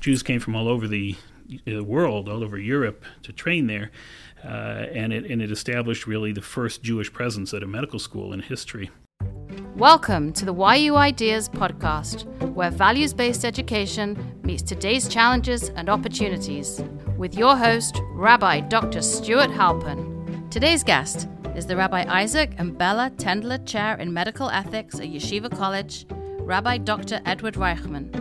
Jews came from all over the uh, world, all over Europe, to train there. Uh, and, it, and it established really the first Jewish presence at a medical school in history. Welcome to the YU Ideas podcast, where values based education meets today's challenges and opportunities, with your host, Rabbi Dr. Stuart Halpern. Today's guest is the Rabbi Isaac and Bella Tendler Chair in Medical Ethics at Yeshiva College, Rabbi Dr. Edward Reichman.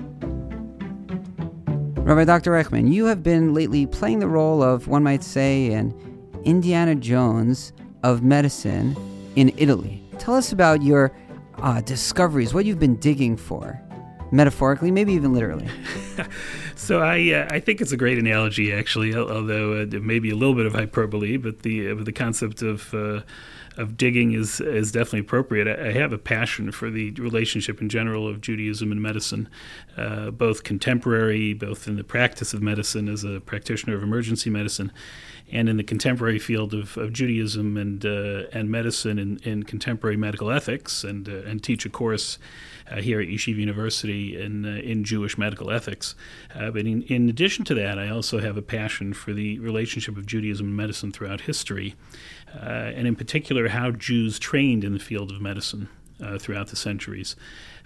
Rabbi Dr. Reichman, you have been lately playing the role of, one might say, an Indiana Jones of medicine in Italy. Tell us about your uh, discoveries, what you've been digging for, metaphorically, maybe even literally. so I uh, I think it's a great analogy, actually, although uh, it may be a little bit of hyperbole, but the uh, the concept of uh, of digging is is definitely appropriate. I, I, have a passion for the relationship in general of Judaism and medicine, uh, both contemporary, both in the practice of medicine as a practitioner of emergency medicine, and in the contemporary field of, of Judaism and uh, and medicine in, in contemporary medical ethics, and uh, and teach a course. Uh, here at Yeshiva University in uh, in Jewish medical ethics. Uh, but in, in addition to that, I also have a passion for the relationship of Judaism and medicine throughout history, and in particular how Jews trained in the field of medicine uh, throughout the centuries.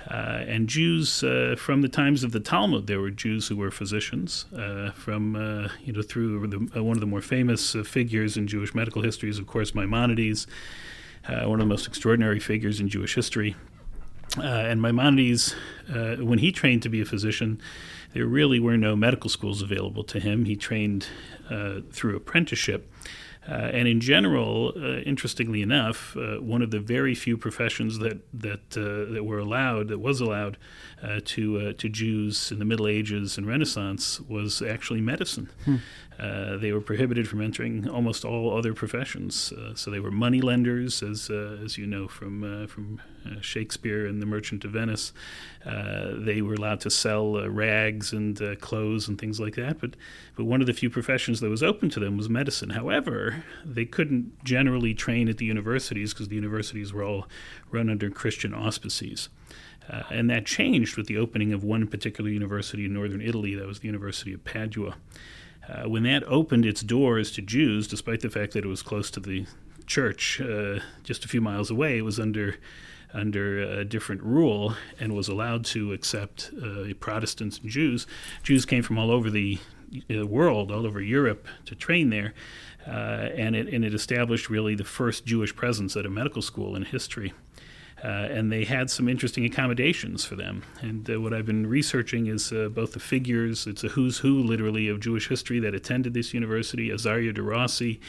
Uh, and Jews, uh, from the times of the Talmud, there were Jews who were physicians. Uh, from uh, you know through the, one of the more famous figures in Jewish medical history is, of course, Maimonides, one of the most extraordinary figures in Jewish history. and Maimonides, when he trained to be a physician, there really were no medical schools available to him. He trained through apprenticeship. Uh, and in general, uh, interestingly enough, uh, one of the very few professions that that uh, that were allowed, that was allowed uh, to uh, to Jews in the Middle Ages and Renaissance, was actually medicine. Hmm. they were prohibited from entering almost all other professions. so they were money lenders, as as you know from from Shakespeare and The Merchant of Venice. they were allowed to sell rags and clothes and things like that. But but one of the few professions that was open to them was medicine. However, they couldn't generally train at the universities because the universities were all run under Christian auspices. Uh, and that changed with the opening of one particular university in northern Italy, that was the University of Padua. Uh, when that opened its doors to Jews, despite the fact that it was close to the church, uh, just a few miles away, it was under under a different rule and was allowed to accept uh, Protestants and Jews. Jews came from all over the uh, world, all over Europe, to train there. Uh, and, it, and it established really the first Jewish presence at a medical school in history. Uh, and they had some interesting accommodations for them. And uh, what I've been researching is uh, both the figures, it's a who's who literally of Jewish history that attended this university. Azaria de Rossi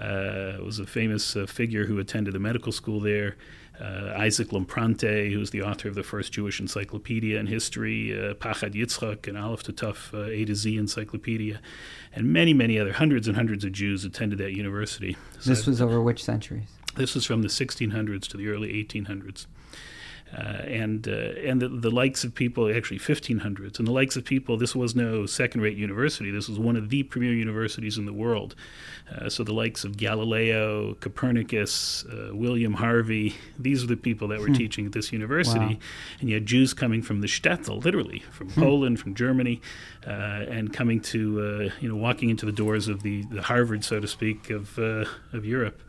uh, was a famous uh, figure who attended the medical school there. Uh, Isaac Lampronti, who's the author of the first Jewish encyclopedia in history, uh, Pachad Yitzchak, and Aleph to Tuf uh, A to Z encyclopedia, and many, many other hundreds and hundreds of Jews attended that university. So this was over which centuries? This was from the 1600s to the early 1800s. Uh, and uh, and the, the likes of people actually 1500s and the likes of people this was no second-rate university this was one of the premier universities in the world uh, so the likes of Galileo Copernicus uh, William Harvey these are the people that were hmm. teaching at this university wow. and you had Jews coming from the shtetl literally from hmm. Poland from Germany uh, and coming to uh, you know walking into the doors of the, the Harvard so to speak of of Europe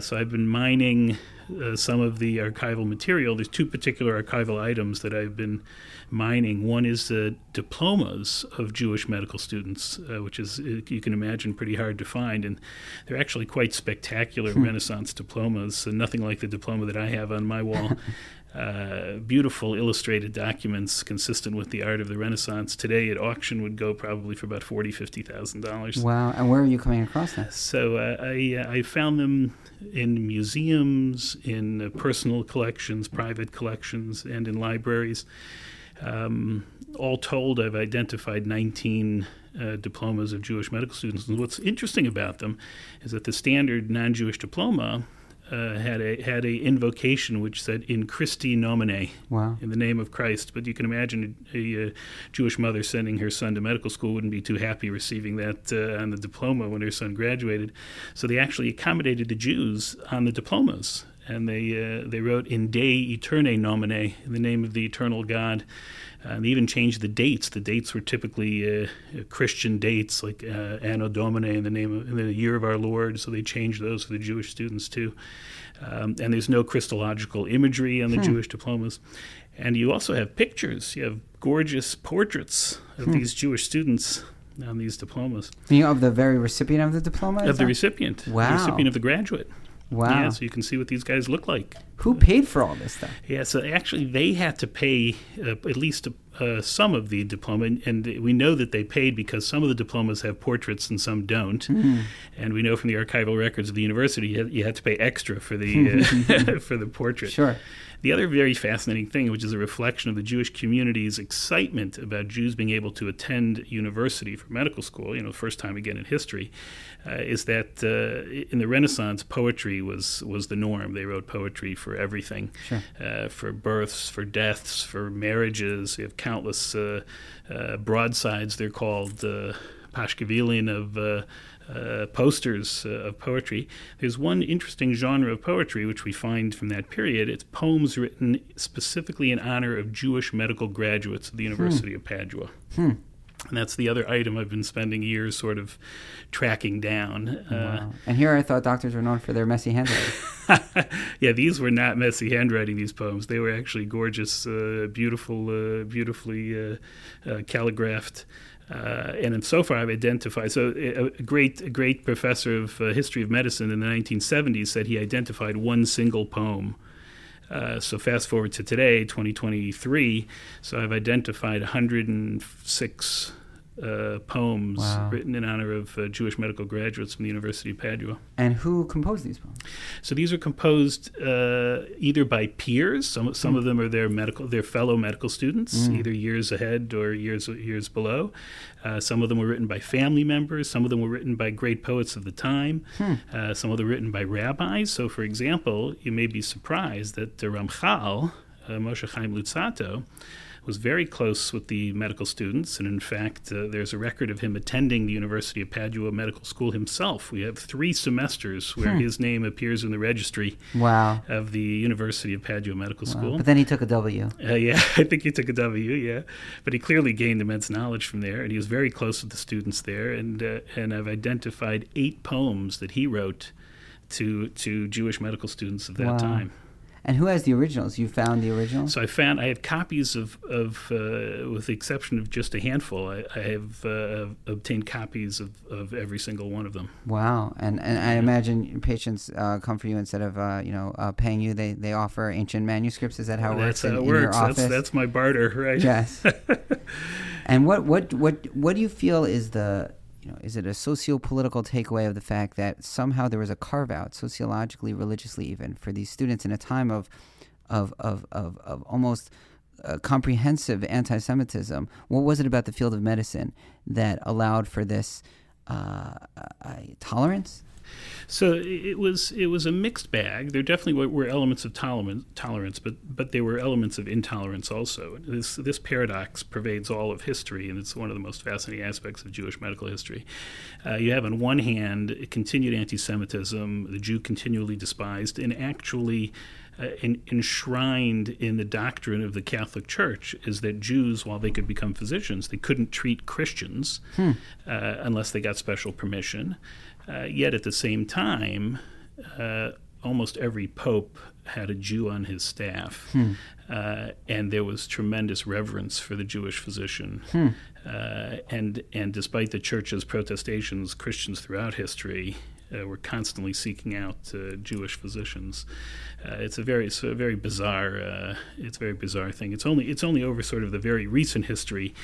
so I've been mining uh, some of the archival material. There's two particular archival items that I've been mining. One is the diplomas of Jewish medical students, uh, which is, uh, you can imagine, pretty hard to find. And they're actually quite spectacular hmm. Renaissance diplomas, so nothing like the diploma that I have on my wall. Uh, beautiful illustrated documents consistent with the art of the Renaissance. Today at auction would go probably for about forty, fifty thousand dollars. Wow! And where are you coming across this? So uh, I uh, I found them in museums, in uh, personal collections, private collections, and in libraries. Um, all told, I've identified 19 uh, diplomas of Jewish medical students. And what's interesting about them is that the standard non Jewish diploma uh, had a had a invocation which said "In Christi nomine," wow. in the name of Christ. But you can imagine a, a, uh, Jewish mother sending her son to medical school wouldn't be too happy receiving that uh, on the diploma when her son graduated. So they actually accommodated the Jews on the diplomas, and they uh, they wrote "In Dei Eternae nomine," in the name of the eternal God. Uh, they even changed the dates. The dates were typically uh, Christian dates, like uh, Anno Domini in the name of in the year of our Lord. So they changed those for the Jewish students too. Um, and there's no Christological imagery on the hmm. Jewish diplomas. And you also have pictures. You have gorgeous portraits of hmm. these Jewish students on these diplomas. You know, of the very recipient of the diploma? Of the recipient. Wow. The recipient of the graduate. Wow. Yeah, so you can see what these guys look like. Who paid for all this stuff? Yeah, so actually they had to pay uh, at least uh, some of the diploma, and, we know that they paid because some of the diplomas have portraits and some don't. Mm. And we know from the archival records of the university you had, you had to pay extra for the uh, for the portrait. Sure. The other very fascinating thing, which is a reflection of the Jewish community's excitement about Jews being able to attend university for medical school, you know, the first time again in history, uh, is that uh, in the Renaissance, poetry was, was the norm. They wrote poetry for everything, sure. uh, for births, for deaths, for marriages. You have countless uh, uh, broadsides, they're called uh, Pashkevilin of uh, posters uh, of poetry. There's one interesting genre of poetry which we find from that period. It's poems written specifically in honor of Jewish medical graduates of the University hmm. of Padua. Hmm. And that's the other item I've been spending years sort of tracking down. Uh, and here I thought doctors were known for their messy handwriting. yeah, these were not messy handwriting, these poems. They were actually gorgeous, uh, beautiful, uh, beautifully uh, uh, calligraphed. Uh, and so far, I've identified. So, a, great, a great professor of uh, history of medicine in the 1970s said he identified one single poem. Uh, so, fast forward to today, 2023. So, I've identified 106 uh, poems wow. written in honor of uh, Jewish medical graduates from the University of Padua. And who composed these poems? So these are composed uh, either by peers. Some some mm. of them are their medical, their fellow medical students, mm. either years ahead or years years below. Uh, some of them were written by family members. Some of them were written by great poets of the time. Hmm. Uh, some of them written by rabbis. So, for example, you may be surprised that the Ramchal, uh, Moshe Chaim Luzzatto, was very close with the medical students, and in fact, uh, there's a record of him attending the University of Padua Medical School himself. We have three semesters where hmm. his name appears in the registry wow. of the University of Padua Medical wow. School. But then he took a W. Uh, yeah, I think he took a W. Yeah, but he clearly gained immense knowledge from there, and he was very close with the students there. And uh, and I've identified eight poems that he wrote to to Jewish medical students of that wow. time. And who has the originals? You found the originals? So I found I have copies of, of uh, with the exception of just a handful, I, I have uh, obtained copies of, of every single one of them. Wow! And and I imagine patients uh, come for you instead of uh, you know uh, paying you, they they offer ancient manuscripts. Is that how it That's works? How in, it works. In that's, that's my barter, right? Yes. and what what what what do you feel is the you know, is it a socio-political takeaway of the fact that somehow there was a carve out, sociologically, religiously, even for these students in a time of, of, of, of, of almost uh, comprehensive anti-Semitism? What was it about the field of medicine that allowed for this uh, uh, tolerance? So it was it was a mixed bag. There definitely were elements of tolerance, but but there were elements of intolerance also. This this paradox pervades all of history, and it's one of the most fascinating aspects of Jewish medical history. Uh, you have on one hand continued anti-Semitism, the Jew continually despised, and actually. Uh, in, enshrined in the doctrine of the Catholic Church is that Jews, while they could become physicians, they couldn't treat Christians hmm. uh, unless they got special permission. Uh, yet at the same time, uh, almost every pope had a Jew on his staff, hmm. uh, and there was tremendous reverence for the Jewish physician. Hmm. Uh, and and despite the church's protestations, Christians throughout history uh, were constantly seeking out uh, Jewish physicians. it's a very it's a very bizarre it's a very bizarre thing. It's only it's only over sort of the very recent history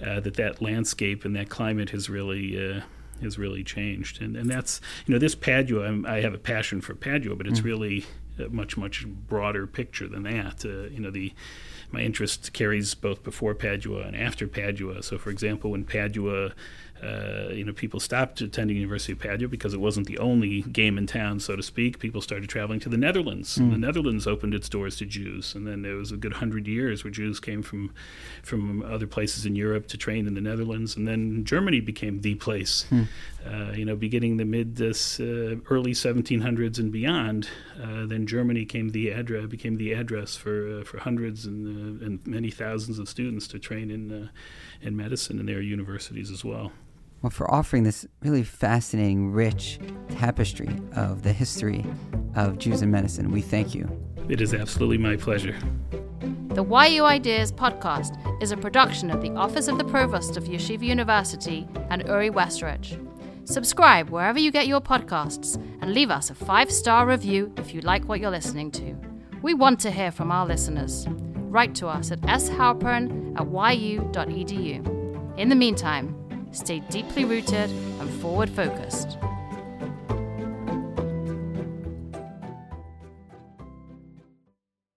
that that landscape and that climate has really has really changed. And, and that's, you know, this Padua, I'm, i have a passion for Padua, but it's mm. really a much, much broader picture than that. Uh, you know, the my interest carries both before Padua and after Padua. So, for example, when Padua uh, you know, people stopped attending University of Padua because it wasn't the only game in town, so to speak. People started traveling to the Netherlands. Mm. the Netherlands opened its doors to Jews, and then there was a good hundred years where Jews came from from other places in Europe to train in the Netherlands, and then Germany became the place. Mm. Uh, you know, beginning the mid this uh, early 1700s and beyond, uh, then Germany came the address became the address for uh, for hundreds and uh, and many thousands of students to train in uh, in medicine in their universities as well. Well, for offering this really fascinating, rich tapestry of the history of Jews in medicine, we thank you. It is absolutely my pleasure. The YU Ideas podcast is a production of the Office of the Provost of Yeshiva University and Uri Westridge. Subscribe wherever you get your podcasts and leave us a five star review if you like what you're listening to. We want to hear from our listeners. Write to us at shalpern at yu.edu. In the meantime, stay deeply rooted and forward focused.